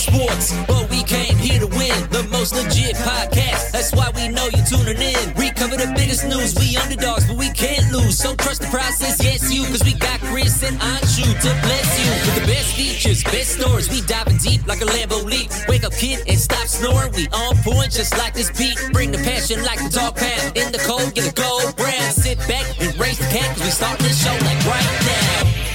sports, but we came here to win. The most legit podcast. That's why we know you're tuning in. We cover the biggest news. We underdogs, but we can't lose. So trust the process. Yes, you, cause we got Chris and Anshu to bless you with the best features, best stories. We diving deep like a Lambo leap. Wake up, kid, and stop snoring. We on point just like this beat. Bring the passion like the dog pound. In the cold, get a gold brand. Sit back and raise the cat, cause we start this show like right now.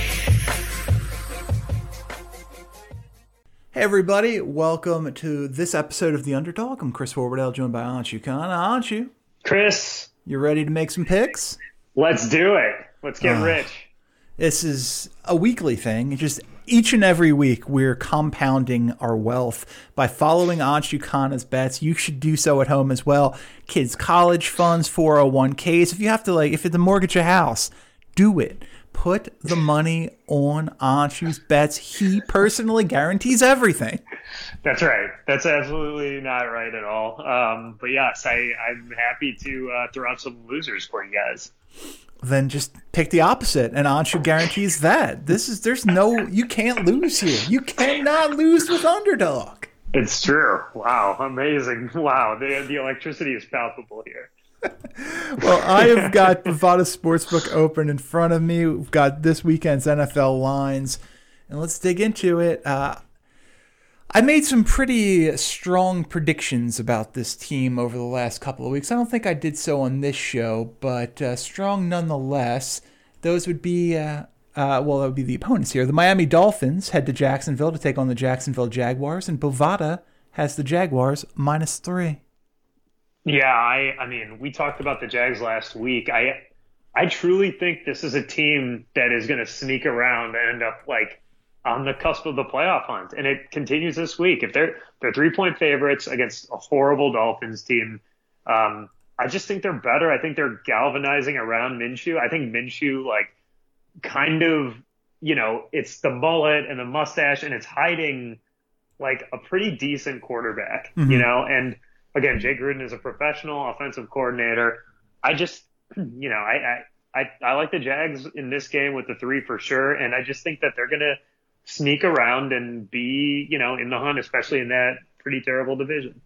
Hey everybody, welcome to this episode of The Underdog. I'm Chris Horwedel, joined by Anshu Khan. Anshu, Chris, you ready to make some picks? let's do it. Let's get Uh, rich. This is a weekly thing. Just each and every week, we're compounding our wealth by following Anshu Khan's bets. You should do so at home as well. Kids' college funds, 401ks. If you have to, like, if it's a mortgage a house, do it. Put the money on Anshu's bets. He personally guarantees everything. That's right. That's absolutely not right at all. Um, but yes, I, I'm happy to uh, throw out some losers for you guys. then just pick the opposite and Anshu guarantees that. This is there's no you can't lose here. You cannot lose with underdog. It's true. Wow, amazing. Wow, the, the electricity is palpable here. Well, I have got Bovada Sportsbook open in front of me. We've got this weekend's NFL lines, and let's dig into it. Uh, I made some pretty strong predictions about this team over the last couple of weeks. I don't think I did so on this show, but uh, strong nonetheless. Those would be, uh, uh, well, that would be the opponents here. The Miami Dolphins head to Jacksonville to take on the Jacksonville Jaguars, and Bovada has the Jaguars minus three. Yeah, I, I mean, we talked about the Jags last week. I, I truly think this is a team that is going to sneak around and end up like on the cusp of the playoff hunt, and it continues this week. If they're they're three point favorites against a horrible Dolphins team, um, I just think they're better. I think they're galvanizing around Minshew. I think Minshew like kind of you know it's the mullet and the mustache, and it's hiding like a pretty decent quarterback, you know, and again, Jay Gruden is a professional offensive coordinator. I just, you know, I, I, I, I like the Jags in this game with the three for sure. And I just think that they're going to sneak around and be, you know, in the hunt, especially in that pretty terrible division.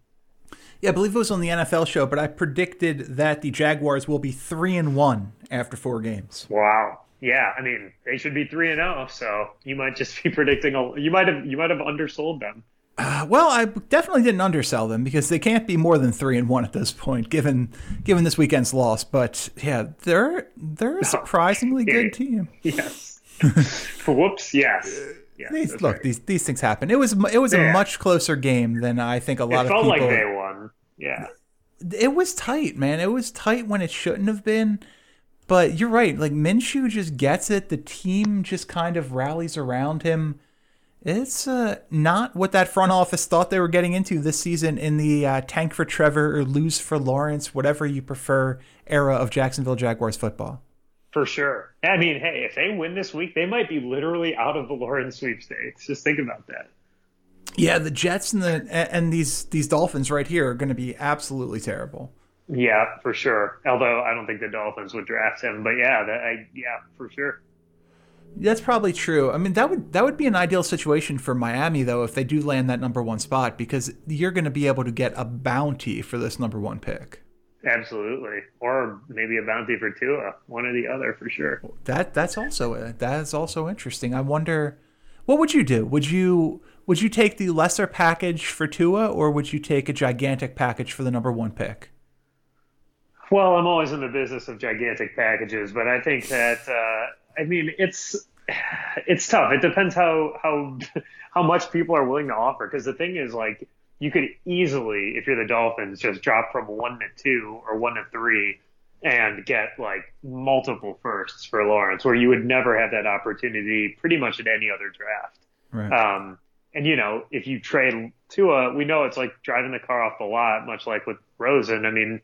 Yeah, I believe it was on the NFL show, but I predicted that the Jaguars will be three and one after four games. Wow. Yeah. I mean, they should be three and zero. So you might just be predicting, a, you might have, you might have undersold them. Uh, well, I definitely didn't undersell them because they can't be more than three and one at this point, given given this weekend's loss. But yeah, they're they're a surprisingly good team. Yes. Whoops. Yes. Yeah, These, look, right. these these things happen. It was it was a much closer game than I think a lot of people. it felt like they won. Yeah. it was tight, man. It was tight when it shouldn't have been. But you're right. Like Minshew just gets it. The team just kind of rallies around him. It's uh, not what that front office thought they were getting into this season in the uh, tank for Trevor or lose for Lawrence, whatever you prefer, era of Jacksonville Jaguars football. For sure. I mean, hey, if they win this week, they might be literally out of the Lawrence sweepstakes. Just think about that. Yeah, the Jets and the and these these Dolphins right here are going to be absolutely terrible. Yeah, for sure. Although I don't think the Dolphins would draft him, but yeah, that I yeah, for sure. That's probably true. I mean, that would that would be an ideal situation for Miami though if they do land that number 1 spot because you're going to be able to get a bounty for this number 1 pick. Absolutely. Or maybe a bounty for Tua, one or the other for sure. That that's also that's also interesting. I wonder what would you do? Would you would you take the lesser package for Tua or would you take a gigantic package for the number 1 pick? Well, I'm always in the business of gigantic packages, but I think that uh, I mean it's it's tough. It depends how how how much people are willing to offer. Because the thing is, like, you could easily, if you're the Dolphins, just drop from one to two or one to three and get like multiple firsts for Lawrence, where you would never have that opportunity pretty much at any other draft. Right. Um, and you know, if you trade Tua, we know it's like driving the car off the lot, much like with Rosen. I mean,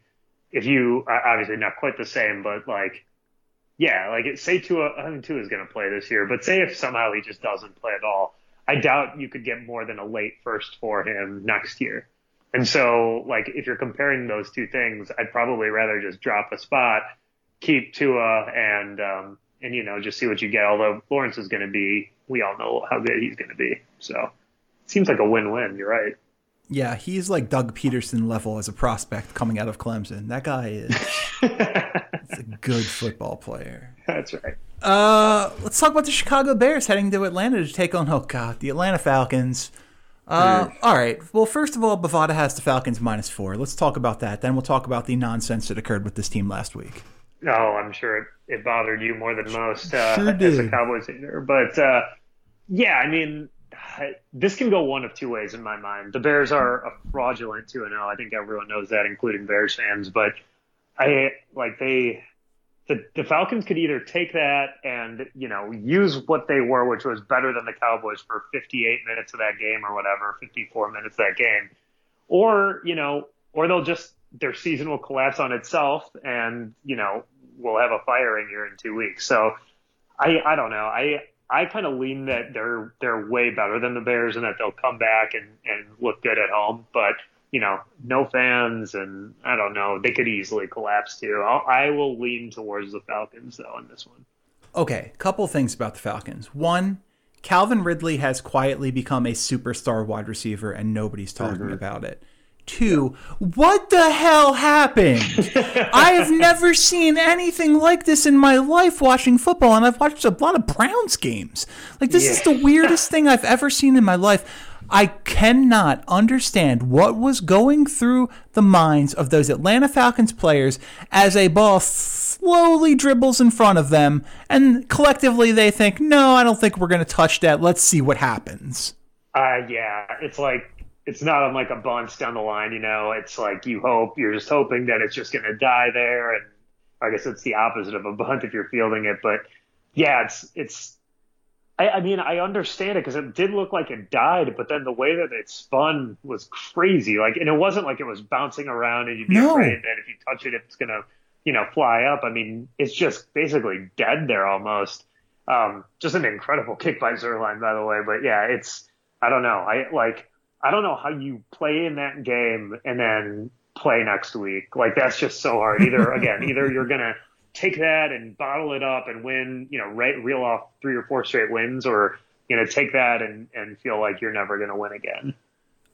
if you obviously not quite the same, but like, yeah, like it, say Tua, I mean Tua is going to play this year, but say if somehow he just doesn't play at all, I doubt you could get more than a late first for him next year. And so, like, if you're comparing those two things, I'd probably rather just drop a spot, keep Tua, and um, and you know just see what you get. Although Lawrence is going to be, we all know how good he's going to be. So it seems like a win-win. You're right. Yeah, he's like Doug Peterson level as a prospect coming out of Clemson. That guy is a good football player. That's right. Uh, let's talk about the Chicago Bears heading to Atlanta to take on oh god the Atlanta Falcons. Uh, all right. Well, first of all, Bovada has the Falcons minus four. Let's talk about that. Then we'll talk about the nonsense that occurred with this team last week. Oh, I'm sure it, it bothered you more than most uh, Sure as a. Cowboys hater. But uh, yeah, I mean, this can go one of two ways in my mind. The Bears are a fraudulent two and zero. I think everyone knows that, including Bears fans. But I like they. The, the Falcons could either take that and you know use what they were, which was better than the Cowboys for 58 minutes of that game or whatever, 54 minutes of that game, or you know, or they'll just their season will collapse on itself, and you know we'll have a firing here in two weeks. So I I don't know. I I kind of lean that they're they're way better than the Bears and that they'll come back and and look good at home, but you know, no fans, and I don't know. They could easily collapse too. I'll, I will lean towards the Falcons though on this one. Okay, couple things about the Falcons. One, Calvin Ridley has quietly become a superstar wide receiver, and nobody's talking mm-hmm. about it. Two, what the hell happened? I have never seen anything like this in my life watching football, and I've watched a lot of Browns games. Like, this is the weirdest thing I've ever seen in my life. I cannot understand what was going through the minds of those Atlanta Falcons players as a ball slowly dribbles in front of them, and collectively they think, no, I don't think we're going to touch that. Let's see what happens. Uh, yeah, it's like it's not on like a bunch down the line. You know, it's like you hope you're just hoping that it's just going to die there, and I guess it's the opposite of a bunt if you're fielding it. But yeah, it's it's. I, I mean, I understand it because it did look like it died, but then the way that it spun was crazy. Like, and it wasn't like it was bouncing around, and you'd be No. afraid that if you touch it, it's gonna, you know, fly up. I mean, it's just basically dead there almost. Um, just an incredible kick by Zuerlein, by the way. But yeah, it's I don't know. I like I don't know how you play in that game and then play next week. Like that's just so hard. Either again, either you're gonna take that and bottle it up and win, you know, re- reel off three or four straight wins, or you know, take that and and feel like you're never gonna win again.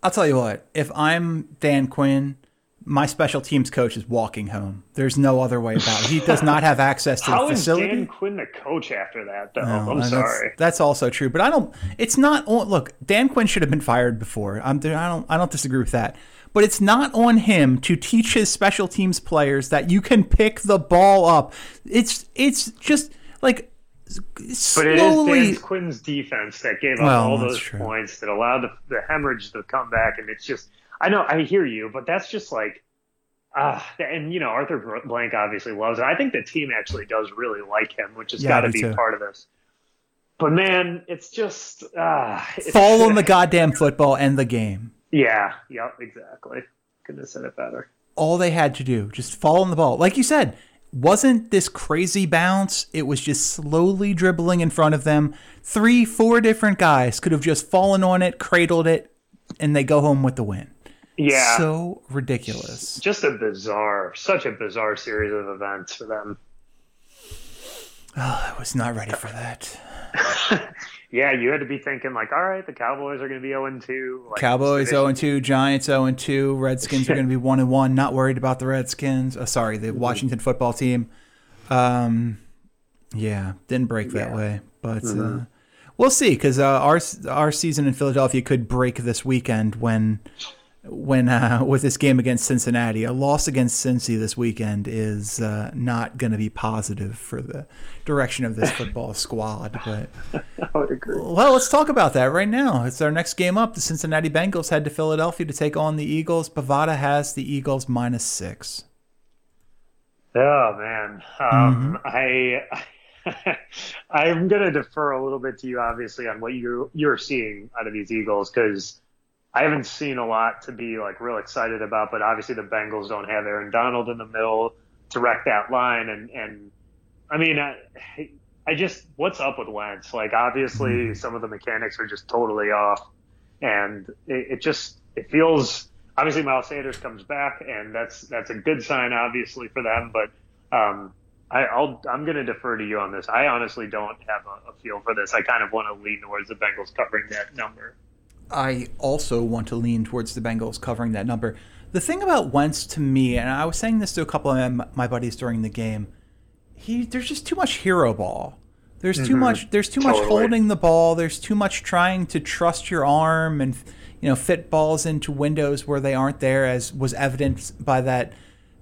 I'll tell you what, if I'm Dan Quinn, my special teams coach is walking home. There's no other way about it. He does not have access to the is facility. Dan Quinn the coach after that? Though No, I'm and sorry. That's, that's also true, but I don't. It's not on. Look, Dan Quinn should have been fired before. I'm. I don't. I don't disagree with that. But it's not on him to teach his special teams players that you can pick the ball up. It's. It's just like Slowly. But it is. Dan Quinn's defense that gave up Well, all those true. points that allowed the, the hemorrhage to come back, and it's just I know I hear you, but that's just like ah, and you know Arthur Blank obviously loves it. I think the team actually does really like him, which has Yeah, got to be too. part of this. But man, it's just ah, it's, fall on the goddamn football and the game. yeah, yep, exactly. Couldn't have said it better. all they had to do just fall on the ball like you said wasn't this crazy bounce it was just slowly dribbling in front of them three four different guys could have just fallen on it cradled it and they go home with the win Yeah, so ridiculous. Just a bizarre, such a bizarre series of events for them. Oh, i was not ready for that. Yeah, you had to be thinking like, all right, the Cowboys are going to be 0 2. Like, cowboys this division- 0 2 giants 0 2 redskins are going to be 1 1 not worried about the redskins. Oh, sorry the washington football team. Um yeah didn't break that Yeah. way but uh, we'll see because uh, our our season in Philadelphia could break this weekend when when uh, with this game against Cincinnati. A loss against Cincy this weekend is uh, not going to be positive for the direction of this football squad. But I would agree. well, let's talk about that right now. It's our next game up. The Cincinnati Bengals head to Philadelphia to take on the Eagles. Bovada has the Eagles minus six. Oh man, um, I I'm gonna defer a little bit to you, obviously, on what you you're seeing out of these Eagles because I haven't seen a lot to be like real excited about. But obviously, the Bengals don't have Aaron Donald in the middle to wreck that line, and and I mean, I, I just what's up with Wentz? Like, obviously, some of the mechanics are just totally off, and it, it just it feels obviously Miles Sanders comes back, and that's that's a good sign, obviously for them. But um, I, I'll I'm going to defer to you on this. I honestly don't have a, a feel for this. I kind of want to lean towards the Bengals covering that number. I also want to lean towards the Bengals covering that number. The thing about Wentz to me, and I was saying this to a couple of my buddies during the game, he there's just too much hero ball. There's mm-hmm. too much. There's too totally. much holding the ball. There's too much trying to trust your arm and you know fit balls into windows where they aren't there, as was evidenced by that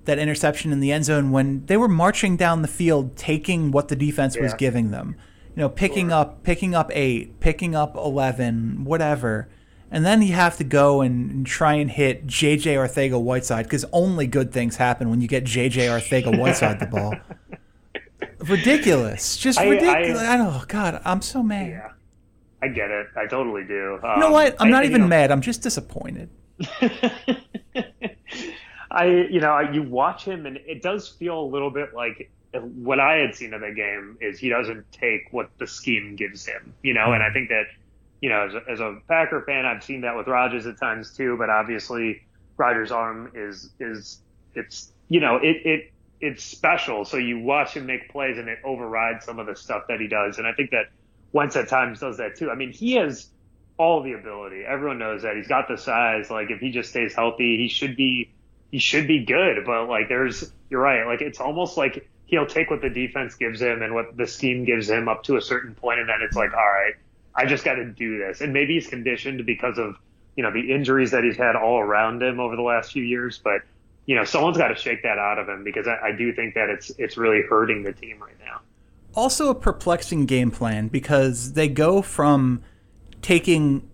that interception in the end zone when they were marching down the field, taking what the defense yeah. was giving them. You know, picking sure. up picking up eight, picking up eleven, whatever. And then you have to go and try and hit JJ Arcega Whiteside because only good things happen when you get JJ Arcega Whiteside the ball. ridiculous. Just ridiculous. I, I, oh God, I'm so mad. Yeah, I get it. I totally do. Um, you know um, what? I'm I, not even know, mad. I'm just disappointed. I, you know, you watch him, and it does feel a little bit like what I had seen of the game is he doesn't take what the scheme gives him, you know, and I think that, you know, as a, as a Packer fan, I've seen that with Rodgers at times too, but obviously Rodgers' arm is is it's you know it it it's special. So you watch him make plays and it overrides some of the stuff that he does. And I think that Wentz at times does that too. I mean, he has all the ability. Everyone knows that he's got the size. Like if he just stays healthy, he should be, he should be good. But like there's, you're right. Like it's almost like he'll take what the defense gives him and what the scheme gives him up to a certain point, and then it's like, all right, I just got to do this. And maybe he's conditioned because of you know the injuries that he's had all around him over the last few years, but you know, someone's got to shake that out of him because I, I do think that it's it's really hurting the team right now. Also, a perplexing game plan because they go from taking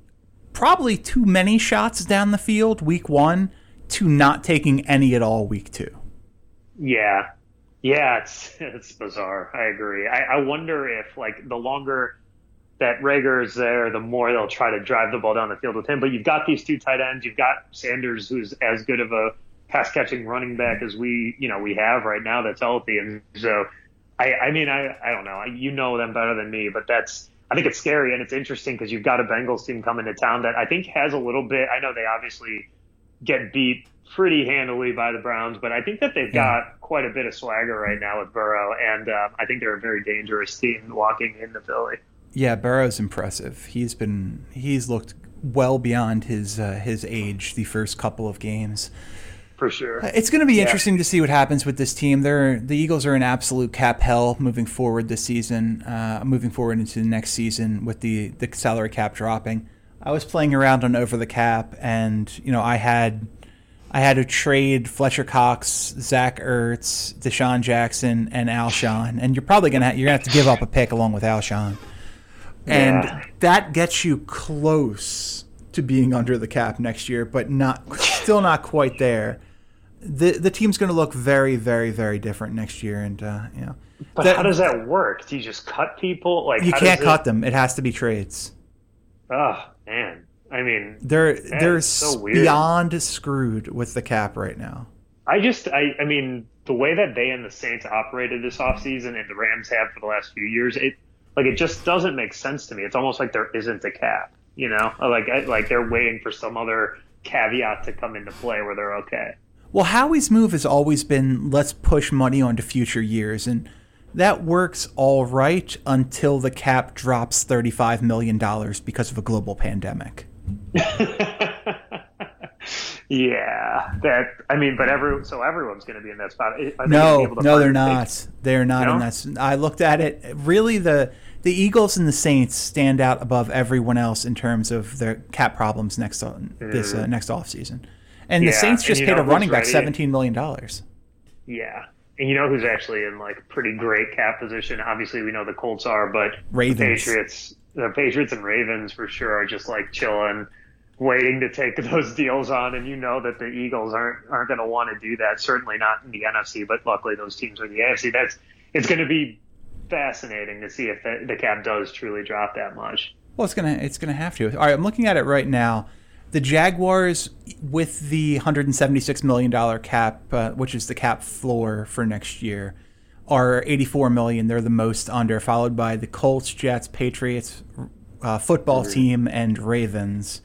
probably too many shots down the field week one to not taking any at all week two. Yeah, yeah, it's it's bizarre. I agree. I, I wonder if like the longer that Reagor is there, the more they'll try to drive the ball down the field with him. But you've got these two tight ends. You've got Sanders, who's as good of a pass catching running back as we, you know, we have right now that's healthy. And so, I, I mean, I, I don't know. You know them better than me, but that's, I think it's scary and it's interesting because you've got a Bengals team coming to town that I think has a little bit. I know they obviously get beat pretty handily by the Browns, but I think that they've yeah. got quite a bit of swagger right now with Burrow, and uh, I think they're a very dangerous team walking into Philly. Yeah, Burrow's impressive. He's been he's looked well beyond his uh, his age the first couple of games for sure. Uh, it's going to be yeah. interesting to see what happens with this team. They're the Eagles are in absolute cap hell moving forward this season, uh, moving forward into the next season with the the salary cap dropping. I was playing around on over the cap, and you know I had I had to trade Fletcher Cox, Zach Ertz, DeSean Jackson, and Alshon, and you're probably gonna you're gonna have to give up a pick along with Alshon, and yeah. that gets you close to being under the cap next year, but not still not quite there the the team's going to look very, very, very different next year, and uh, you know. But that, how does that work? Do you just cut people? Like you can't cut it... them. It has to be trades. Oh man, I mean, they're man, they're so beyond screwed with the cap right now. I just, I, I mean, the way that they and the Saints operated this offseason and the Rams have for the last few years, it like it just doesn't make sense to me. It's almost like there isn't a cap, you know, like like they're waiting for some other caveat to come into play where they're okay. Well, Howie's move has always been let's push money onto future years, and that works all right until the cap drops $35 million because of a global pandemic. yeah, that I mean, but every so everyone's going to be in that spot. no, no, they're not. They're not no? in that. I looked at it. Really, the the Eagles and the Saints stand out above everyone else in terms of their cap problems next on this uh, mm. next off season. And yeah, the Saints just paid a running back seventeen million dollars. Yeah, and you know who's actually in like pretty great cap position? Obviously, we know the Colts are, but Ravens. the Patriots, the Patriots and Ravens for sure are just like chilling, waiting to take those deals on. And you know that the Eagles aren't aren't going to want to do that. Certainly not in the NFC, but luckily those teams are in the AFC. That's it's going to be fascinating to see if the, the cap does truly drop that much. Well, it's gonna it's gonna have to. All right, I'm looking at it right now. The Jaguars, with the $176 million cap, uh, which is the cap floor for next year, are 84 million. They're the most under, followed by the Colts, Jets, Patriots, uh, football mm. team, and Ravens.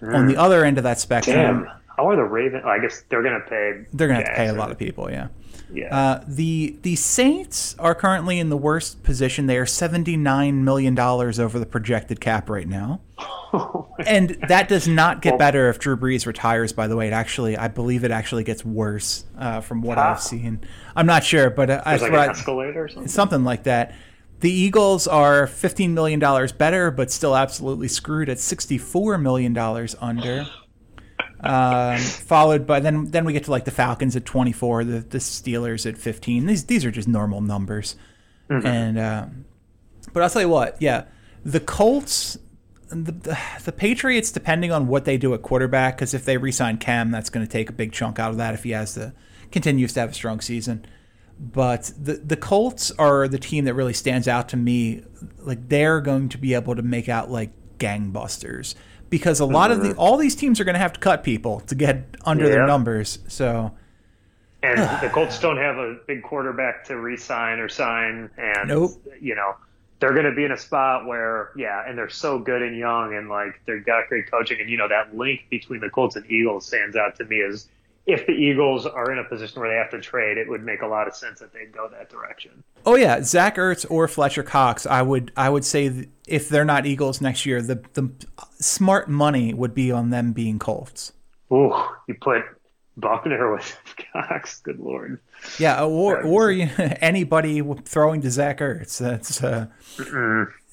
Mm. On the other end of that spectrum, Damn. how are the Ravens? I guess they're going to pay. They're going to have to pay a lot of people. Yeah. Yeah. Uh, the the Saints are currently in the worst position. They are seventy nine million dollars over the projected cap right now. and that does not get better if Drew Brees retires. By the way, it actually, I believe, it actually gets worse uh, from what Ah. I've seen. I'm not sure, but uh, that's like an escalator or something. something like that. The Eagles are $15 million better, but still absolutely screwed at $64 million under. Um, followed by then, then we get to like the Falcons at 24, the, the Steelers at 15. These these are just normal numbers, and um, but I'll tell you what, yeah, the Colts, the, the the Patriots, depending on what they do at quarterback, because if they re-sign Cam, that's going to take a big chunk out of that if he has to continues to have a strong season. But the the Colts are the team that really stands out to me. Like they're going to be able to make out like gangbusters because a lot of the all these teams are going to have to cut people to get under their numbers. So And the Colts don't have a big quarterback to re-sign or sign, and Nope. you know they're going to be in a spot where, yeah, and they're so good and young, and like they've got great coaching, and you know that link between the Colts and Eagles stands out to me as if the Eagles are in a position where they have to trade, it would make a lot of sense that they'd go that direction. Oh yeah, Zach Ertz or Fletcher Cox. I would I would say if they're not Eagles next year, the the smart money would be on them being Colts. Ooh, you put Buckner with Cox. Good lord. Yeah, or or you know, anybody throwing to Zach Ertz. That's uh,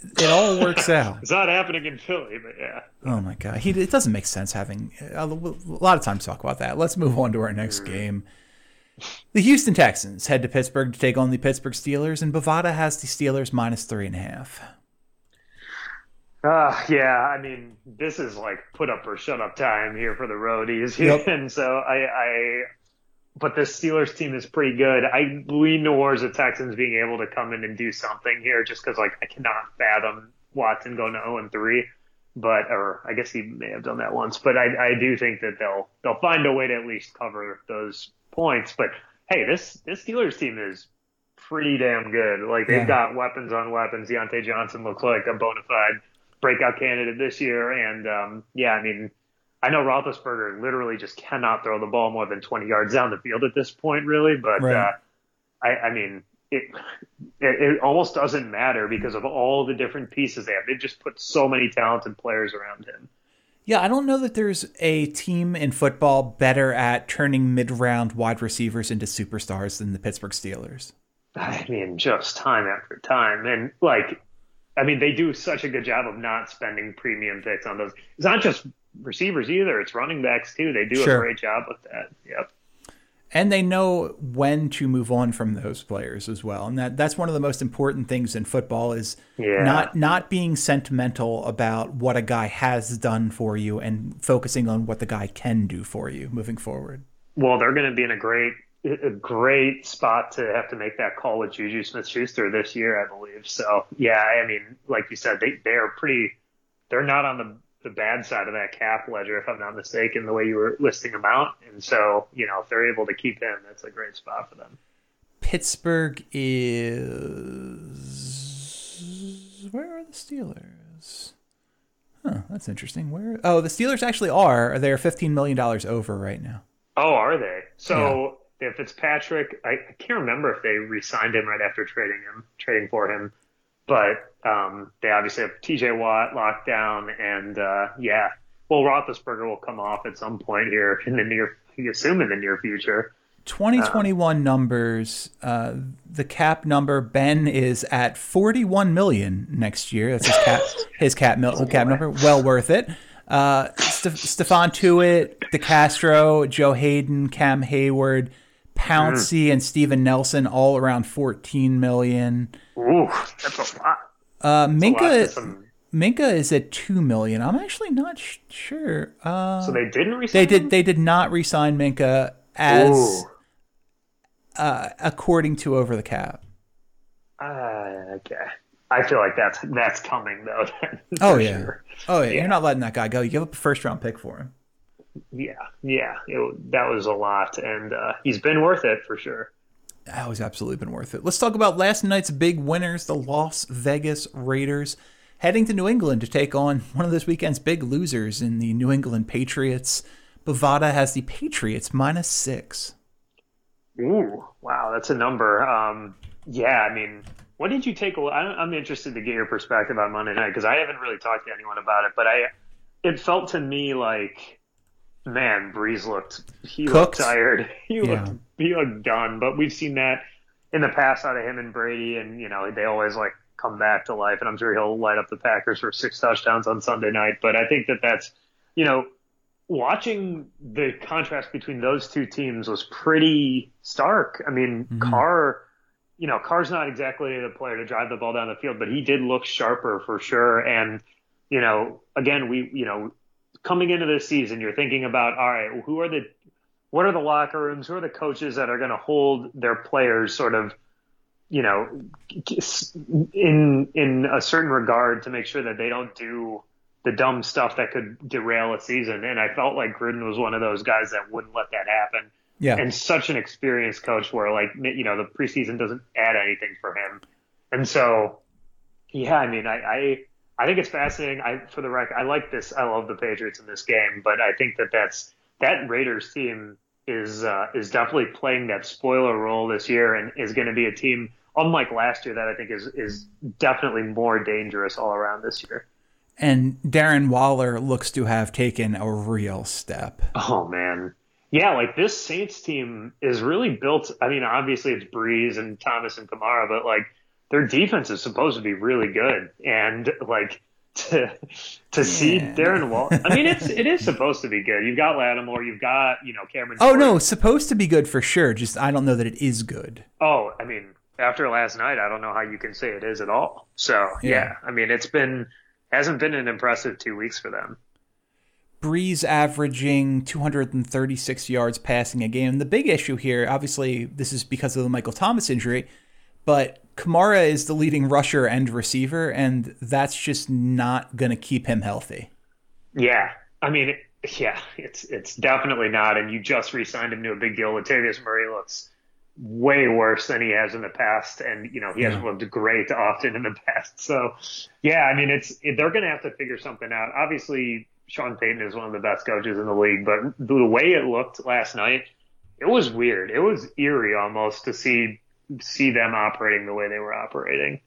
it all works out. It's not happening in Philly, but yeah. Oh my god, he it doesn't make sense having a lot of time to talk about that. Let's move on to our next game. The Houston Texans head to Pittsburgh to take on the Pittsburgh Steelers, and Bovada has the Steelers minus three and a half. Uh, yeah, I mean, this is like put up or shut up time here for the roadies. Yep. And so I, I, but this Steelers team is pretty good. I lean towards the Texans being able to come in and do something here just because, like, I cannot fathom Watson going to 0 and 3. But, or I guess he may have done that once, but I, I do think that they'll, they'll find a way to at least cover those points. But hey, this, this Steelers team is pretty damn good. Like, they've Yeah. got weapons on weapons. Diontae Johnson looks like a bona fide breakout candidate this year. And um, yeah, I mean, I know Roethlisberger literally just cannot throw the ball more than 20 yards down the field at this point, really. But Right. uh, I, I mean, it, it it almost doesn't matter because of all the different pieces they have. They just put so many talented players around him. Yeah, I don't know that there's a team in football better at turning mid-round wide receivers into superstars than the Pittsburgh Steelers. I mean, just time after time. And like, I mean, they do such a good job of not spending premium picks on those. It's not just receivers either; it's running backs too. They do Sure. a great job with that. Yep. And they know when to move on from those players as well. And that that's one of the most important things in football is Yeah. not not being sentimental about what a guy has done for you and focusing on what the guy can do for you moving forward. Well, they're going to be in a great, a great spot to have to make that call with Juju Smith-Schuster this year, I believe. So, yeah, I mean, like you said, they they are pretty. They're not on the the bad side of that cap ledger, if I'm not mistaken, the way you were listing them out. And so, you know, if they're able to keep him, that's a great spot for them. Pittsburgh is where are the Steelers? Huh, that's interesting. Where? Oh, the Steelers actually are. They're fifteen million dollars over right now. Oh, are they? So if it's Patrick, I, I can't remember if they re-signed him right after trading him, trading for him. But um, they obviously have T.J. Watt locked down, and uh, yeah, well, Roethlisberger will come off at some point here in the near, you assume in the near future. 2021 numbers, uh, the cap number Ben is at 41 million next year. That's his cap, his cap, mil- cap number. Well worth it. Uh, Ste- Stephon Tuitt, DeCastro, Joe Haden, Cam Hayward, Pouncey, and Steven Nelson all around 14 million. Ooh, that's a lot. Uh, Minkah, some- Minkah is at 2 million. I'm actually not sh- sure. Uh, so they didn't re they did. They did not re-sign Minkah as uh, according to over the cap. Uh, okay. I feel like that's that's coming though. Oh yeah. sure. Oh yeah. You're not letting that guy go. You give up a first round pick for him. Yeah, yeah. It, that was a lot, and uh, he's been worth it for sure. That was absolutely been worth it. Let's talk about last night's big winners, the Las Vegas Raiders, heading to New England to take on one of this weekend's big losers in the New England Patriots. Bovada has the Patriots minus six. Ooh, wow, that's a number. Um, yeah, I mean, what did you take? away? I- I'm interested to get your perspective on Monday night because I haven't really talked to anyone about it. But I, it felt to me like, man, Brees looked he Cooked? looked tired. He Yeah. looked he looked done. But we've seen that in the past out of him and Brady, and you know they always like come back to life. And I'm sure he'll light up the Packers for six touchdowns on Sunday night. But I think that that's you know watching the contrast between those two teams was pretty stark. I mean, mm-hmm. Carr, you know, Carr's not exactly the player to drive the ball down the field, but he did look sharper for sure. And, you know, again, we, you know, coming into this season, you're thinking about, all right, who are the, what are the locker rooms? Who are the coaches that are going to hold their players sort of, you know, in, in a certain regard to make sure that they don't do the dumb stuff that could derail a season. And I felt like Gruden was one of those guys that wouldn't let that happen. Yeah. And such an experienced coach where like, you know, the preseason doesn't add anything for him. And so, yeah, I mean, I, I, I think it's fascinating. I, for the record, I like this. I love the Patriots in this game, but I think that that's, that Raiders team is, uh, is definitely playing that spoiler role this year and is going to be a team, unlike last year, that I think is, is definitely more dangerous all around this year. And Darren Waller looks to have taken a real step. Oh man. Yeah, like this Saints team is really built. I mean, obviously it's Brees and Thomas and Kamara, but like their defense is supposed to be really good. And like to to see Darren Wall, I mean, it's it is supposed to be good. You've got Lattimore, you've got you know Cameron. Oh Jordan. no, supposed to be good for sure. Just I don't know that it is good. Oh, I mean, after last night, I don't know how you can say it is at all. So Yeah. yeah, I mean, it's been hasn't been an impressive two weeks for them. Brees averaging 236 yards passing a game. The big issue here, obviously, this is because of the Michael Thomas injury, but Kamara is the leading rusher and receiver, and that's just not going to keep him healthy. Yeah, I mean, yeah, it's it's definitely not. And you just re-signed him to a big deal. Latavius Murray looks way worse than he has in the past, and you know he hasn't looked great often in the past. So, yeah, I mean, it's they're going to have to figure something out. Obviously, Sean Payton is one of the best coaches in the league, but the way it looked last night, it was weird. It was eerie almost to see see them operating the way they were operating.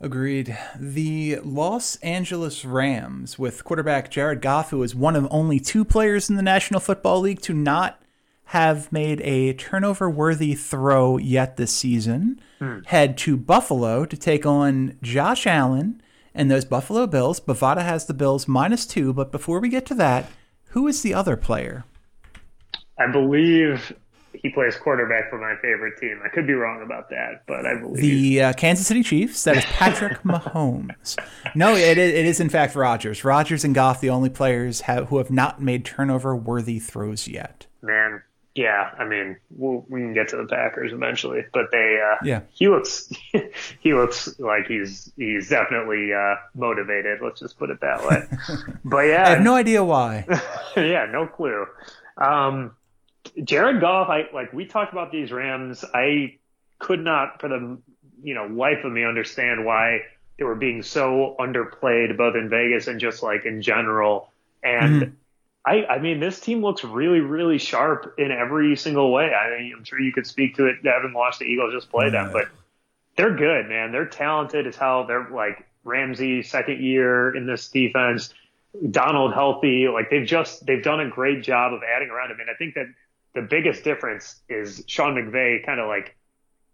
Agreed. The Los Angeles Rams, with quarterback Jared Goff, who is one of only two players in the National Football League to not have made a turnover worthy throw yet this season, hmm. head to Buffalo to take on Josh Allen and those Buffalo Bills. Bovada has the Bills minus two, but before we get to that, who is the other player? I believe he plays quarterback for my favorite team. I could be wrong about that, but I believe The uh, Kansas City Chiefs. That is Patrick Mahomes. No, it, is- it is in fact Rodgers. Rodgers and Goff, the only players have, who have not made turnover worthy throws yet. man. Yeah, I mean, we'll, we can get to the Packers eventually, but they, uh, Yeah. he looks, he looks like he's he's definitely uh, motivated. Let's just put it that way. but yeah, I have no idea why. yeah, no clue. Um, Jared Goff, I like we talked about these Rams. I could not, for the you know life of me, understand why they were being so underplayed, both in Vegas and just like in general. And mm-hmm. I, I mean, this team looks really, really sharp in every single way. I mean, I'm sure you could speak to it, having watched the Eagles just play them, but they're good, man. They're talented as hell. They're like Ramsey, second year in this defense. Donald healthy. Like they've just they've done a great job of adding around him. And I think that the biggest difference is Sean McVay kind of like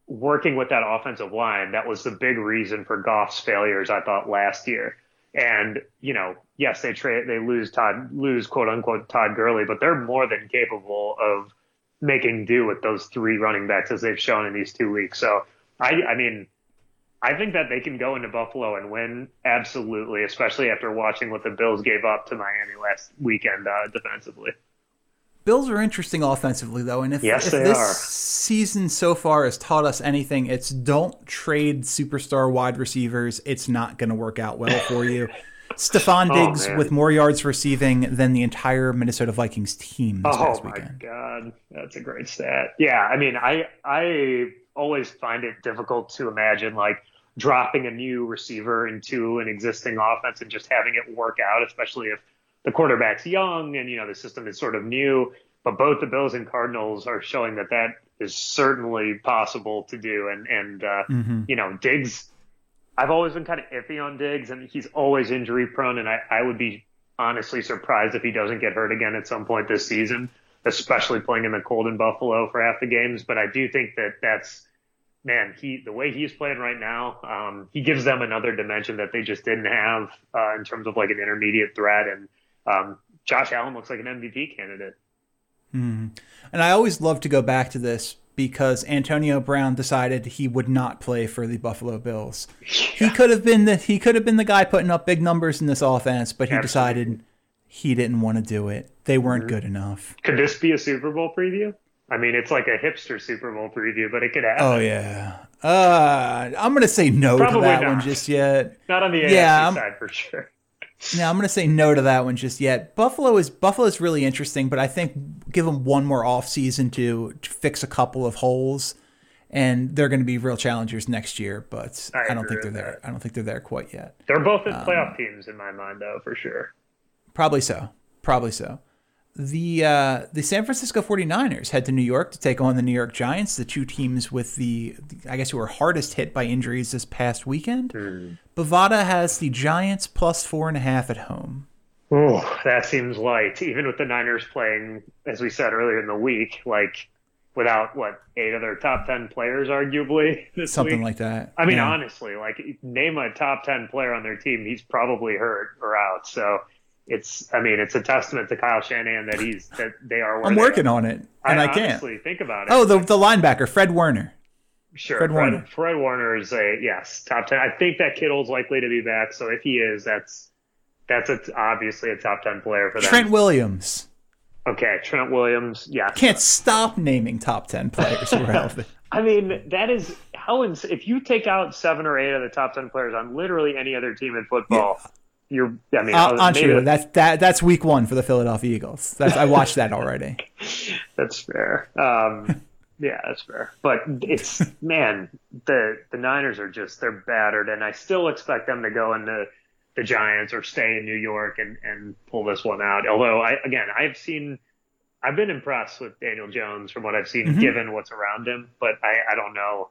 working with that offensive line. That was the big reason for Goff's failures, I thought, last year. And, you know, yes, they trade they lose Todd lose quote unquote Todd Gurley, but they're more than capable of making do with those three running backs as they've shown in these two weeks. So I I mean I think that they can go into Buffalo and win absolutely, especially after watching what the Bills gave up to Miami last weekend uh, defensively. Bills are interesting offensively, though, and if, Yes, if this are. season so far has taught us anything, it's don't trade superstar wide receivers. It's not going to work out well for you. Stefon Oh, Diggs man. with more yards receiving than the entire Minnesota Vikings team this Oh past my god, that's a great stat. Yeah, I mean, I I always find it difficult to imagine like dropping a new receiver into an existing offense and just having it work out, especially if the quarterback's young and you know the system is sort of new. But both the Bills and Cardinals are showing that that is certainly possible to do, and and uh, Mm-hmm. you know Diggs. I've always been kind of iffy on Diggs, and he's always injury prone, and I, I would be honestly surprised if he doesn't get hurt again at some point this season, especially playing in the cold in Buffalo for half the games. But I do think that that's man, he the way he's playing right now, um, he gives them another dimension that they just didn't have uh, in terms of like an intermediate threat. And um, Josh Allen looks like an MVP candidate. Mm. And I always love to go back to this because Antonio Brown decided he would not play for the Buffalo Bills. Yeah. He could have been the he could have been the guy putting up big numbers in this offense, but he Absolutely. decided he didn't want to do it. They weren't mm-hmm. good enough. Could this be a Super Bowl preview? I mean, it's like a hipster Super Bowl preview, but it could happen. Oh yeah. Uh, I'm gonna say no Probably to that not. one just yet. Not on the AFC yeah, side for sure. Yeah, I'm going to say no to that one just yet. Buffalo is Buffalo is really interesting, but I think give them one more off season to, to fix a couple of holes, and they're going to be real challengers next year. But I, I don't think they're there. That. I don't think they're there quite yet. They're both in playoff um, teams in my mind, though, for sure. Probably so. Probably so the uh, the San Francisco 49ers head to New York to take on the New York Giants, the two teams with the, I guess who were hardest hit by injuries this past weekend. Mm. Bovada has the Giants plus four and a half at home. Oh, that seems light. Even with the Niners playing, as we said earlier in the week, like without what eight other top ten players, arguably something week. like that. I mean, yeah. honestly, like name a top ten player on their team, he's probably hurt or out. So it's I mean it's a testament to Kyle Shanahan that he's that they are. I'm working on it, and I, I can't think about it. Oh, the the linebacker Fred Warner. Sure, Fred, Fred Warner. Fred Warner is a yes top ten. I think that Kittle's likely to be back, so if he is, that's that's a, obviously a top ten player for them. Trent Williams. Okay, Trent Williams. Yeah, Can't stop naming top ten players relevant. I mean, that is how ins- if you take out seven or eight of the top ten players on literally any other team in football. Yeah you're. I mean, uh, true. That's that. That's week one for the Philadelphia Eagles. That's, I watched that already. that's fair. Um, yeah, that's fair. But it's man, the the Niners are just they're battered, and I still expect them to go into the Giants or stay in New York and and pull this one out. Although I again, I've seen. I've been impressed with Daniel Jones from what I've seen, mm-hmm. given what's around him. But I, I don't know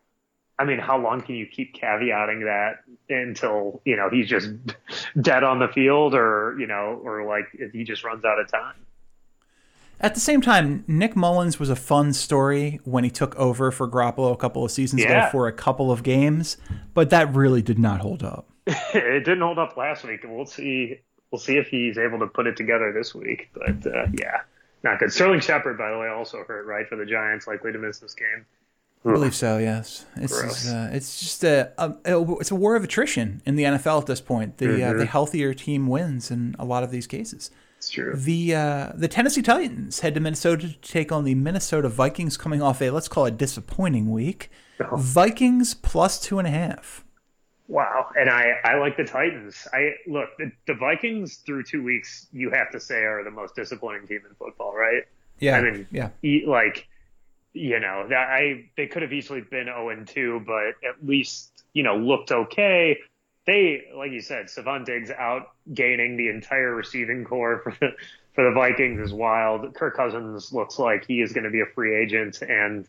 I mean, how long can you keep caveating that until, you know, he's just dead on the field or, you know, or like he just runs out of time? At the same time, Nick Mullens was a fun story when he took over for Garoppolo a couple of seasons yeah. ago for a couple of games, but that really did not hold up. it didn't hold up last week, we'll see. We'll see if he's able to put it together this week. But uh, yeah, not good. Sterling Shepard, by the way, also hurt right for the Giants, likely to miss this game. I believe so. Yes, it's uh, it's just a, a, it's a war of attrition in the NFL at this point. The mm-hmm. uh, the healthier team wins in a lot of these cases. It's true. The uh, the Tennessee Titans head to Minnesota to take on the Minnesota Vikings, coming off a let's call it disappointing week. Oh. Vikings plus two and a half. Wow, and I I like the Titans. I look the, the Vikings through two weeks. You have to say are the most disappointing team in football, right? Yeah. I mean, yeah. Like you know, that I they could have easily been 0 and 2, but at least you know looked okay. They, like you said, Stefon Diggs out gaining the entire receiving corps for the for the Vikings is wild. Kirk Cousins looks like he is going to be a free agent, and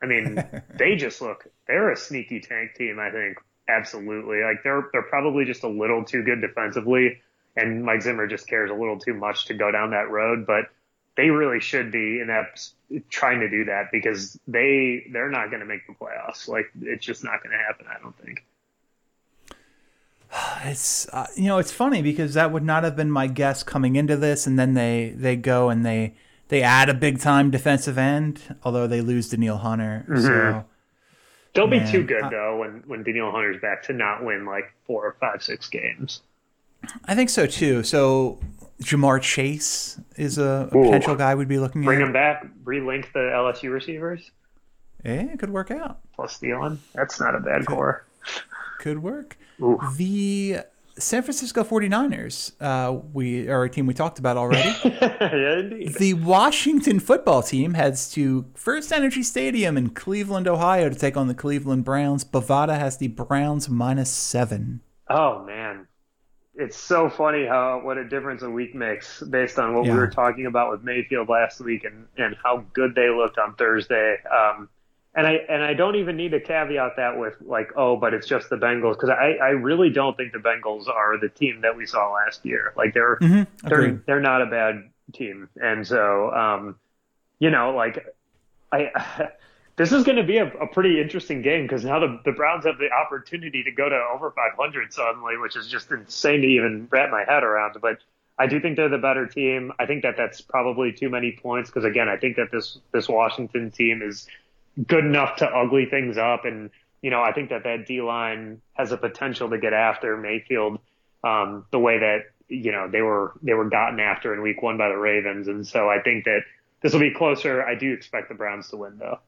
I mean, they just look they're a sneaky tank team. I think absolutely. Like they're they're probably just a little too good defensively, and Mike Zimmer just cares a little too much to go down that road, but they really should be in that trying to do that because they they're not going to make the playoffs. Like it's just not going to happen. I don't think. It's uh, you know it's funny because that would not have been my guess coming into this, and then they they go and they they add a big time defensive end, although they lose Danielle Hunter. Mm-hmm. So they'll man, be too good though when when Danielle Hunter's back to not win like four or five six games. I think so too. So Ja'Marr Chase is a, a potential guy we'd be looking Bring at. Bring him back, relink the LSU receivers. Yeah, it could work out. Plus Thielen. That's not a bad core. Could work. Ooh. The San Francisco 49ers, uh, we are a team we talked about already. yeah, indeed. The Washington football team heads to FirstEnergy Stadium in Cleveland, Ohio to take on the Cleveland Browns. Bovada has the Browns minus seven. Oh, man it's so funny how what a difference a week makes based on what yeah. we were talking about with Mayfield last week and and how good they looked on Thursday. Um, and I and I don't even need to caveat that with like, oh, but it's just the Bengals because I, I really don't think the Bengals are the team that we saw last year. Like they're Mm-hmm. they're they're not a bad team, and so um, you know, like I. This is going to be a, a pretty interesting game because now the, the Browns have the opportunity to go to over 500 suddenly, which is just insane to even wrap my head around. But I do think they're the better team. I think that that's probably too many points because again, I think that this this Washington team is good enough to ugly things up, and you know, I think that that D line has a potential to get after Mayfield um, the way that you know they were they were gotten after in Week One by the Ravens, and so I think that this will be closer. I do expect the Browns to win though.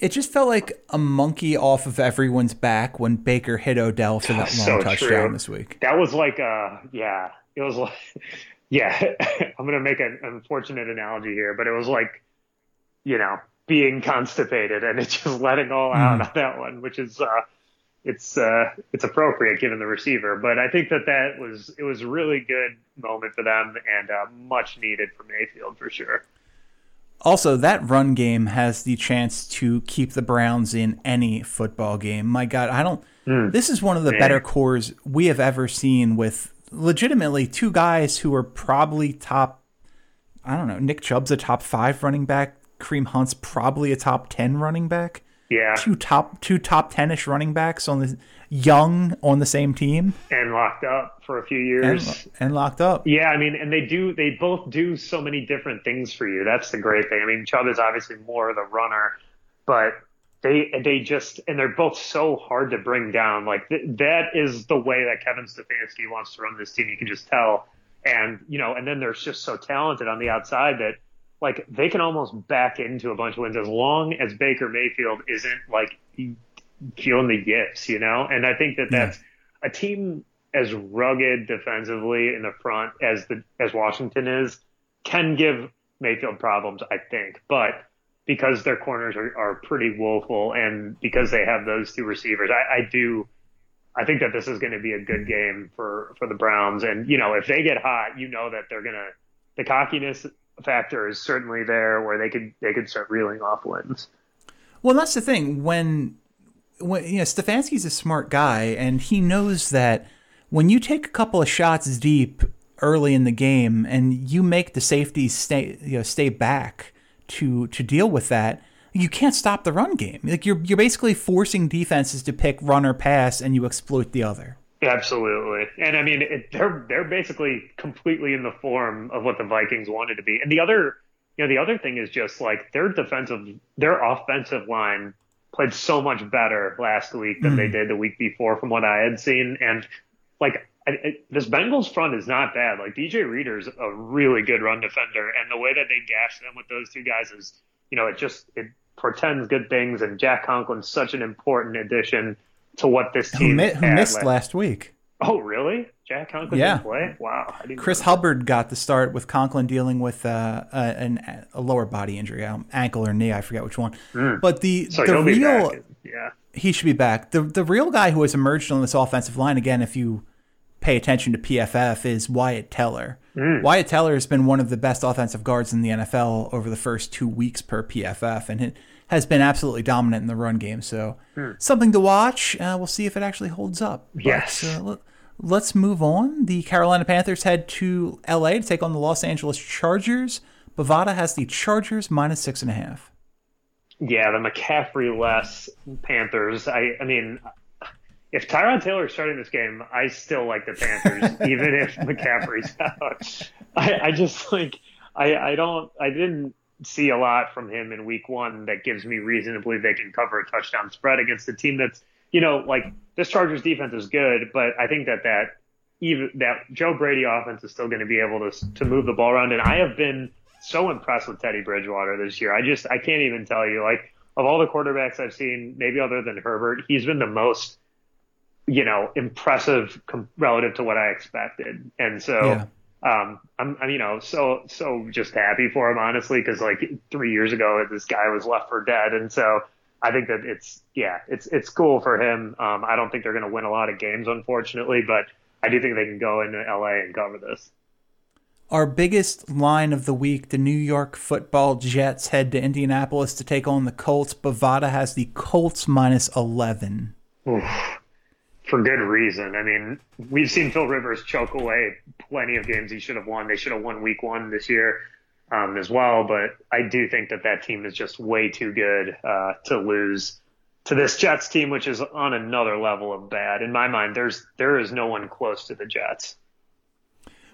It just felt like a monkey off of everyone's back when Baker hit Odell for that long So touchdown true. this week. That was like uh yeah, it was like yeah, I'm going to make an unfortunate analogy here, but it was like you know, being constipated and it's just letting all out on that one, which is uh it's uh it's appropriate given the receiver, but I think that that was it was a really good moment for them and uh, much needed for Mayfield for sure. Also, that run game has the chance to keep the Browns in any football game. My God, I don't. Hmm. This is one of the better corps we have ever seen with legitimately two guys who are probably top. I don't know. Nick Chubb's a top five running back. Kareem Hunt's probably a top ten running back. Yeah, Two top two top ten-ish running backs on the young on the same team and locked up for a few years. and, and locked up. Yeah, I mean, and they do, they both do so many different things for you. That's the great thing. I mean, Chubb is obviously more the runner, but they, they just, and they're both so hard to bring down. Like th- that is the way that Kevin Stefanski wants to run this team. You can just tell. And, you know, and then they're just so talented on the outside that like they can almost back into a bunch of wins as long as Baker Mayfield isn't like feeling the yips, you know? And I think that that's a team as rugged defensively in the front as the as Washington is can give Mayfield problems, I think. But because their corners are, are pretty woeful and because they have those two receivers, I, I do I think that this is going to be a good game for for the Browns. And you know, if they get hot, you know that they're gonna the cockiness factor is certainly there where they could they could start reeling off wins. Well, that's the thing. When, when you know, Stefanski's a smart guy, and he knows that when you take a couple of shots deep early in the game, and you make the safeties stay, you know, stay back to to deal with that, you can't stop the run game. Like you're you're basically forcing defenses to pick run or pass, and you exploit the other. Absolutely, and I mean it, they're they're basically completely in the form of what the Vikings wanted to be. And the other, you know, the other thing is just like their defensive, their offensive line played so much better last week than they hmm. did the week before, from what I had seen. And like I, I, this Bengals front is not bad. Like DJ Reader's a really good run defender, and the way that they gash them with those two guys is, you know, it just it portends good things. And Jack Conklin's such an important addition to what this Who, team mi- who missed last- last week? Oh, really? Jack Conklin Yeah. didn't play? Wow. Chris. Hubbard got the start with Conklin dealing with uh, a, an, a lower body injury, um, ankle or knee, I forget which one. But the So the real. Yeah. he should be back. The the real guy who has emerged on this offensive line again, if you pay attention to PFF, is Wyatt Teller. Wyatt Teller has been one of the best offensive guards in the NFL over the first two weeks per PFF, and it has been absolutely dominant in the run game. So something to watch. Uh, we'll see if it actually holds up. But, Yes. uh, let, let's move on. The Carolina Panthers head to LA to take on the Los Angeles Chargers. Bovada has the Chargers minus six and a half. Yeah, the McCaffrey less Panthers. I I mean if Tyrod Taylor is starting this game, I still like the Panthers, even if McCaffrey's out. I, I just like I, I don't I didn't see a lot from him in week one that gives me reason to believe they can cover a touchdown spread against a team that's you know, like this Chargers defense is good, but I think that that even that Joe Brady offense is still going to be able to to move the ball around. And I have been so impressed with Teddy Bridgewater this year. I just I can't even tell you like of all the quarterbacks I've seen, maybe other than Herbert, he's been the most you know impressive com- relative to what I expected. And so. Yeah. Um, I'm, I'm, you know, so, so just happy for him, honestly, because like three years ago, this guy was left for dead. And so I think that it's, yeah, it's, it's cool for him. Um, I don't think they're going to win a lot of games, unfortunately, but I do think they can go into LA and cover this. Our biggest line of the week the New York football Jets head to Indianapolis to take on the Colts. Bovada has the Colts minus 11. Oof. For good reason. I mean, we've seen Phil Rivers choke away plenty of games he should have won. They should have won week one this year um, as well. But I do think that that team is just way too good uh, to lose to this Jets team, which is on another level of bad. In my mind, there's there is no one close to the Jets.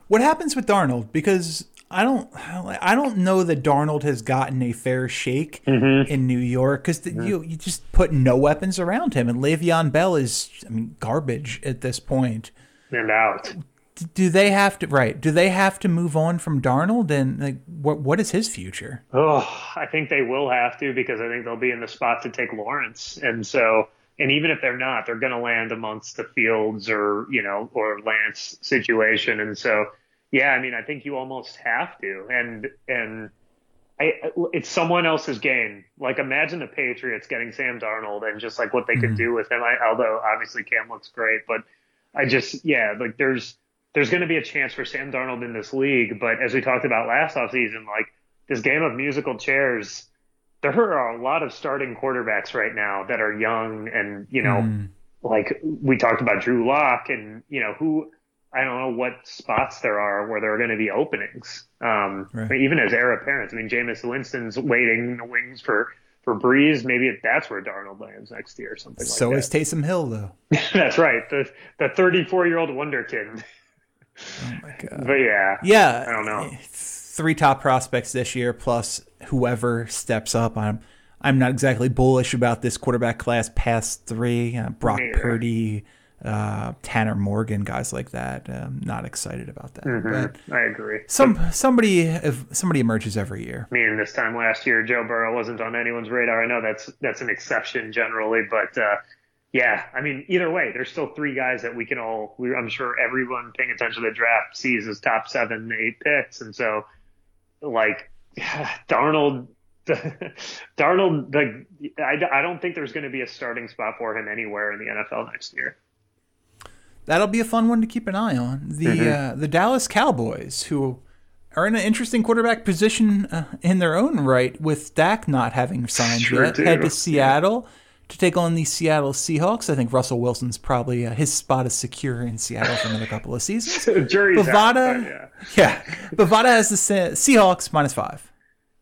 What happens with Darnold? Because I don't, I don't know that Darnold has gotten a fair shake mm-hmm. in New York because mm-hmm. you you just put no weapons around him, and Le'Veon Bell is, I mean, garbage at this point. And out. Do they have to right? Do they have to move on from Darnold? And like, what what is his future? Oh, I think they will have to because I think they'll be in the spot to take Lawrence, and so and even if they're not, they're going to land amongst the Fields or you know or Lance situation, and so yeah, I mean, I think you almost have to, and and I, it's someone else's game. Like imagine the Patriots getting Sam Darnold and just like what they mm-hmm. could do with him. I, although obviously Cam looks great, but I just yeah, like there's there's going to be a chance for Sam Darnold in this league, but as we talked about last offseason, like this game of musical chairs there are a lot of starting quarterbacks right now that are young and, you know, mm. like we talked about Drew Lock and, you know, who, I don't know what spots there are where there are going to be openings. Um, right. I mean, even as heir apparent, I mean, Jameis Winston's waiting in the wings for, for Brees. Maybe that's where Darnold lands next year or something so like is Taysom Hill, though. that's right. The, the 34 year old wonderkin. Oh my God. But yeah. Yeah. I don't know three top prospects this year, plus whoever steps up. I'm I'm not exactly bullish about this quarterback class past three. Uh, Brock yeah. Purdy, uh, Tanner Morgan, guys like that. I'm not excited about that. Mm-hmm. I agree. Some somebody if somebody emerges every year. I mean, this time last year, Joe Burrow wasn't on anyone's radar. I know that's that's an exception generally, but uh, yeah, I mean, either way, there's still three guys that we can all. We, I'm sure everyone paying attention to the draft sees as top seven, eight picks, and so like Darnold, Darnold, the I, I don't think there's going to be a starting spot for him anywhere in the NFL next year. That'll be a fun one to keep an eye on. The mm-hmm. uh, the Dallas Cowboys, who are in an interesting quarterback position uh, in their own right, with Dak not having signed sure yet, do. head to Seattle. Yeah to take on the Seattle Seahawks. I think Russell Wilson's probably uh, his spot is secure in Seattle for another couple of seasons. Out, yeah. yeah, Bovada has the Seahawks minus five.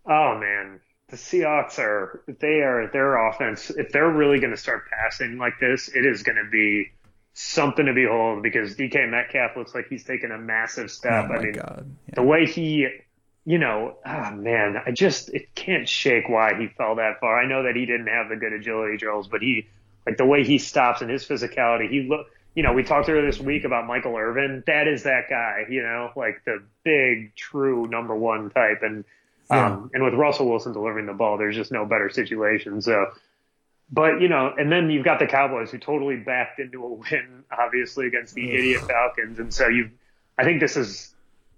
Oh man, the Seahawks are they are their offense. If they're really going to start passing like this, it is going to be something to behold because DK Metcalf looks like he's taken a massive step. Oh I mean, yeah. the way he you know, oh man, I just it can't shake why he fell that far. I know that he didn't have the good agility drills, but he like the way he stops and his physicality. He look, you know, we talked earlier this week about Michael Irvin. That is that guy, you know, like the big, true number one type. And yeah. um, and with Russell Wilson delivering the ball, there's just no better situation. So, but you know, and then you've got the Cowboys who totally backed into a win, obviously against the idiot Falcons, and so you, I think this is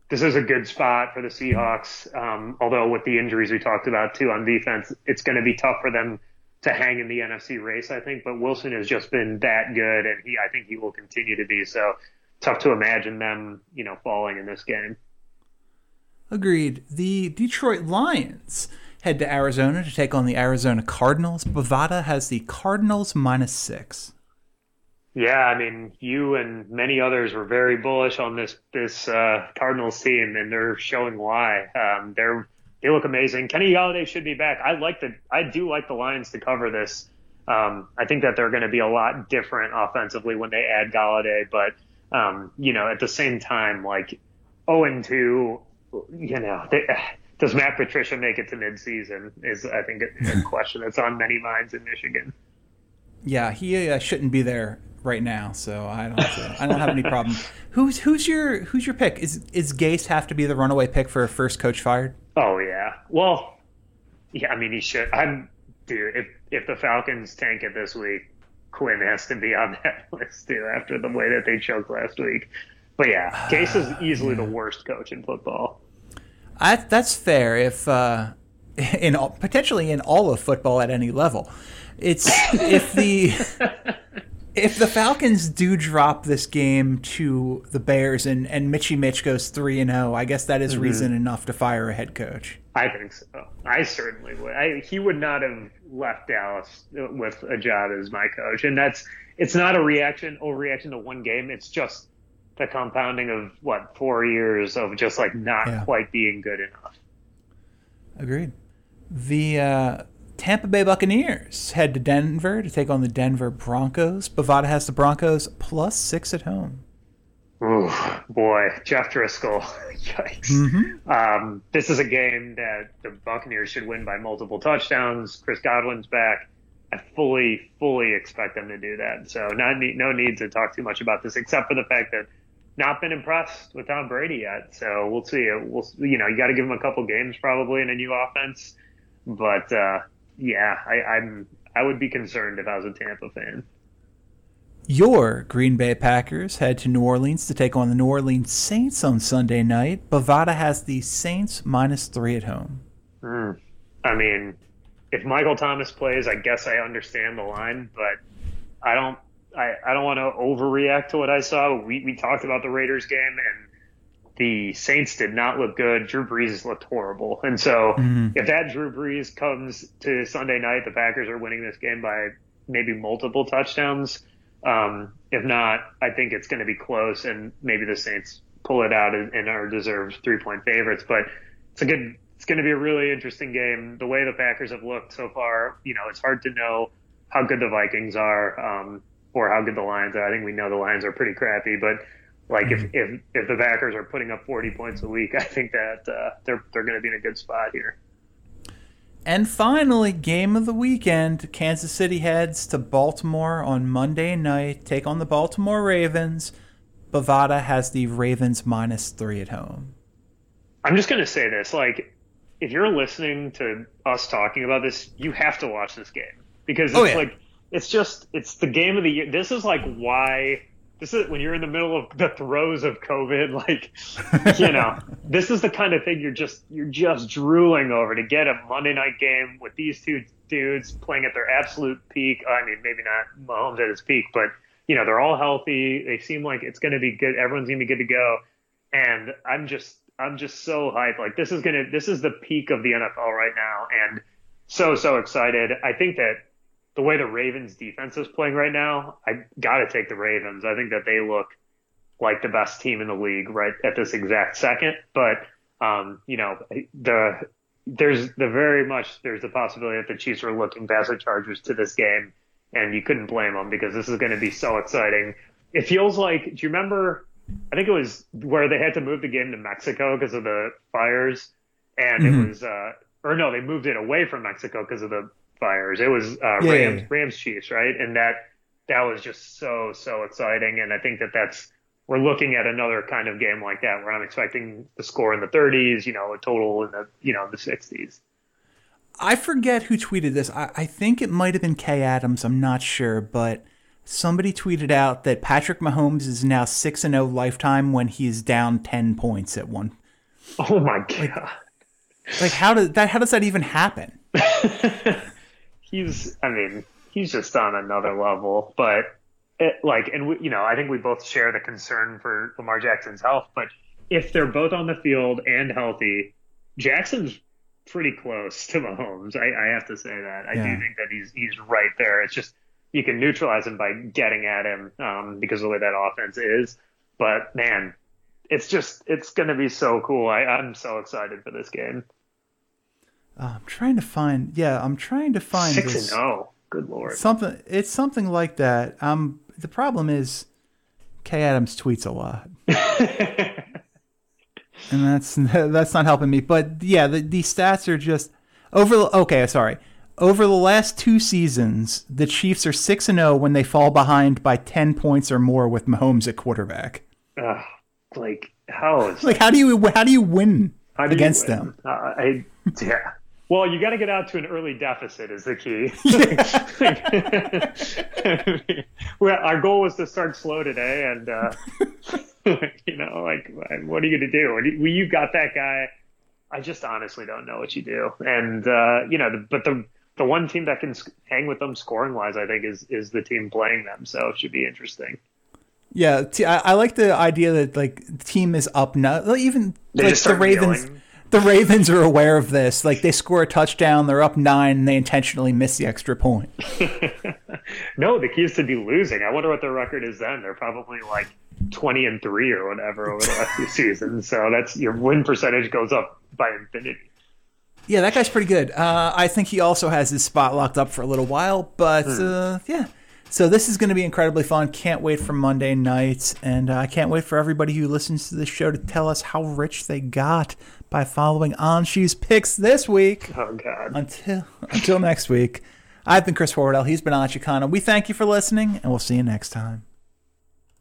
this is a good spot for the Seahawks. Um, although with the injuries we talked about too on defense, it's going to be tough for them to hang in the NFC race, I think. But Wilson has just been that good, and he, I think he will continue to be. So tough to imagine them, you know, falling in this game. Agreed. The Detroit Lions head to Arizona to take on the Arizona Cardinals. Bovada has the Cardinals minus six. Yeah, I mean, you and many others were very bullish on this this uh, Cardinals team, and they're showing why. Um, they're they look amazing. Kenny Golladay should be back. I like the I do like the Lions to cover this. Um, I think that they're going to be a lot different offensively when they add Golladay, but um, you know, at the same time, like 0 and 2, you know, they, does Matt Patricia make it to midseason? Is I think a, a question that's on many minds in Michigan. Yeah, he uh, shouldn't be there right now, so I don't I don't have any problem. Who's who's your who's your pick? Is is Gase have to be the runaway pick for a first coach fired? Oh yeah. Well, yeah. I mean, he should. I'm dude. If if the Falcons tank it this week, Quinn has to be on that list too. After the way that they choked last week. But yeah, Gase is easily the worst coach in football. I, that's fair. If uh, in potentially in all of football at any level, it's if the if the Falcons do drop this game to the Bears and and Mitchy Mitch goes three and zero, I guess that is reason enough to fire a head coach. I think so. I certainly would. I, he would not have left Dallas with a job as my coach, and that's it's not a reaction overreaction to one game. It's just the compounding of what four years of just like not Yeah. quite being good enough. Agreed. The uh, Tampa Bay Buccaneers head to Denver to take on the Denver Broncos. Bovada has the Broncos plus six at home. Ooh, boy, Jeff Driskel. Yikes. Um, this is a game that the Buccaneers should win by multiple touchdowns. Chris Godwin's back. I fully, fully expect them to do that. So not need, no need to talk too much about this, except for the fact that not been impressed with Tom Brady yet. So we'll see. We'll, you know, you got to give him a couple games probably in a new offense. But uh, yeah, I, I'm I would be concerned if I was a Tampa fan. Your Green Bay Packers head to New Orleans to take on the New Orleans Saints on Sunday night. Bovada has the Saints minus three at home. I mean, if Michael Thomas plays, I guess I understand the line, but I don't. I, I don't want to overreact to what I saw. We we talked about the Raiders game, and the Saints did not look good. Drew Brees looked horrible, and so if that Drew Brees comes to Sunday night, the Packers are winning this game by maybe multiple touchdowns. Um, if not, I think it's going to be close, and maybe the Saints pull it out and, and are deserved three point favorites. But it's a good. It's going to be a really interesting game. The way the Packers have looked so far, you know, it's hard to know how good the Vikings are um, or how good the Lions are. I think we know the Lions are pretty crappy, but like if if if the Packers are putting up 40 points a week, I think that uh, they're they're going to be in a good spot here. And finally, game of the weekend Kansas City heads to Baltimore on Monday night, take on the Baltimore Ravens. Bovada has the Ravens minus three at home. I'm just going to say this: like, if you're listening to us talking about this, you have to watch this game because it's Oh, yeah. like it's just it's the game of the year. This is like why this is when you're in the middle of the throes of COVID. Like, you know, this is the kind of thing you're just you're just drooling over to get a Monday night game with these two dudes playing at their absolute peak. I mean, maybe not Mahomes at his peak, but you know, they're all healthy. They seem like it's going to be good. Everyone's going to be good to go. And I'm just, I'm just so hyped. Like this is going to, this is the peak of the NFL right now. And so, so excited. I think that the way the Ravens defense is playing right now, I got to take the Ravens. I think that they look like the best team in the league right at this exact second. But, um, you know, the, there's the very much, there's the possibility that the Chiefs are looking past the Chargers to this game and you couldn't blame them because this is going to be so exciting. It feels like, do you remember? I think it was where they had to move the game to Mexico because of the fires, and it was, uh, or no, they moved it away from Mexico because of the fires. It was uh, Yeah, Rams, yeah. Rams Chiefs, right? And that that was just so so exciting, and I think that that's we're looking at another kind of game like that where I'm expecting the score in the 30s, you know, a total in the you know the 60s. I forget who tweeted this. I, I think it might have been Kay Adams. I'm not sure, but somebody tweeted out that Patrick Mahomes is now six and zero lifetime when he's down ten points at one. Oh my god. Like how does that? How does that even happen? he's I mean, he's just on another level. But it, like, and we, you know, I think we both share the concern for Lamar Jackson's health. But if they're both on the field and healthy, Jackson's pretty close to Mahomes. I, I have to say that. I do think that he's he's right there. It's just you can neutralize him by getting at him um, because of the way that offense is. But man, it's just it's going to be so cool. I, I'm so excited for this game. I'm trying to find. Yeah, I'm trying to find Six this. and zero. Good lord. Something. It's something like that. Um, the problem is, Kay Adams tweets a lot, and that's that's not helping me. But yeah, the the stats are just over. Okay, sorry. Over the last two seasons, the Chiefs are six and zero when they fall behind by ten points or more with Mahomes at quarterback. Ugh, like how is Like, how do you how do you win do you against win? them? Uh, I, yeah. Well, you got to get out to an early deficit is the key. well, our goal was to start slow today, and uh, you know, like, what are you going to do? And you- got that guy. I just honestly don't know what you do. And uh, you know, the, but the the one team that can hang with them scoring wise, I think, is is the team playing them. So it should be interesting. Yeah, I, like the idea that like the team is up now. Even they like the Ravens. The Ravens are aware of this. Like they score a touchdown, they're up nine, and they intentionally miss the extra point. no, the key is to be losing. I wonder what their record is then. They're probably like twenty and three or whatever over the last few seasons. So that's your win percentage goes up by infinity. Yeah, that guy's pretty good. Uh, I think he also has his spot locked up for a little while, but hmm. uh, yeah. So this is going to be incredibly fun. Can't wait for Monday nights, and uh, I can't wait for everybody who listens to this show to tell us how rich they got by following Anshi's picks this week. Oh God! Until until next week, I've been Chris Horwedel. He's been Anshi Khanna. We thank you for listening, and we'll see you next time.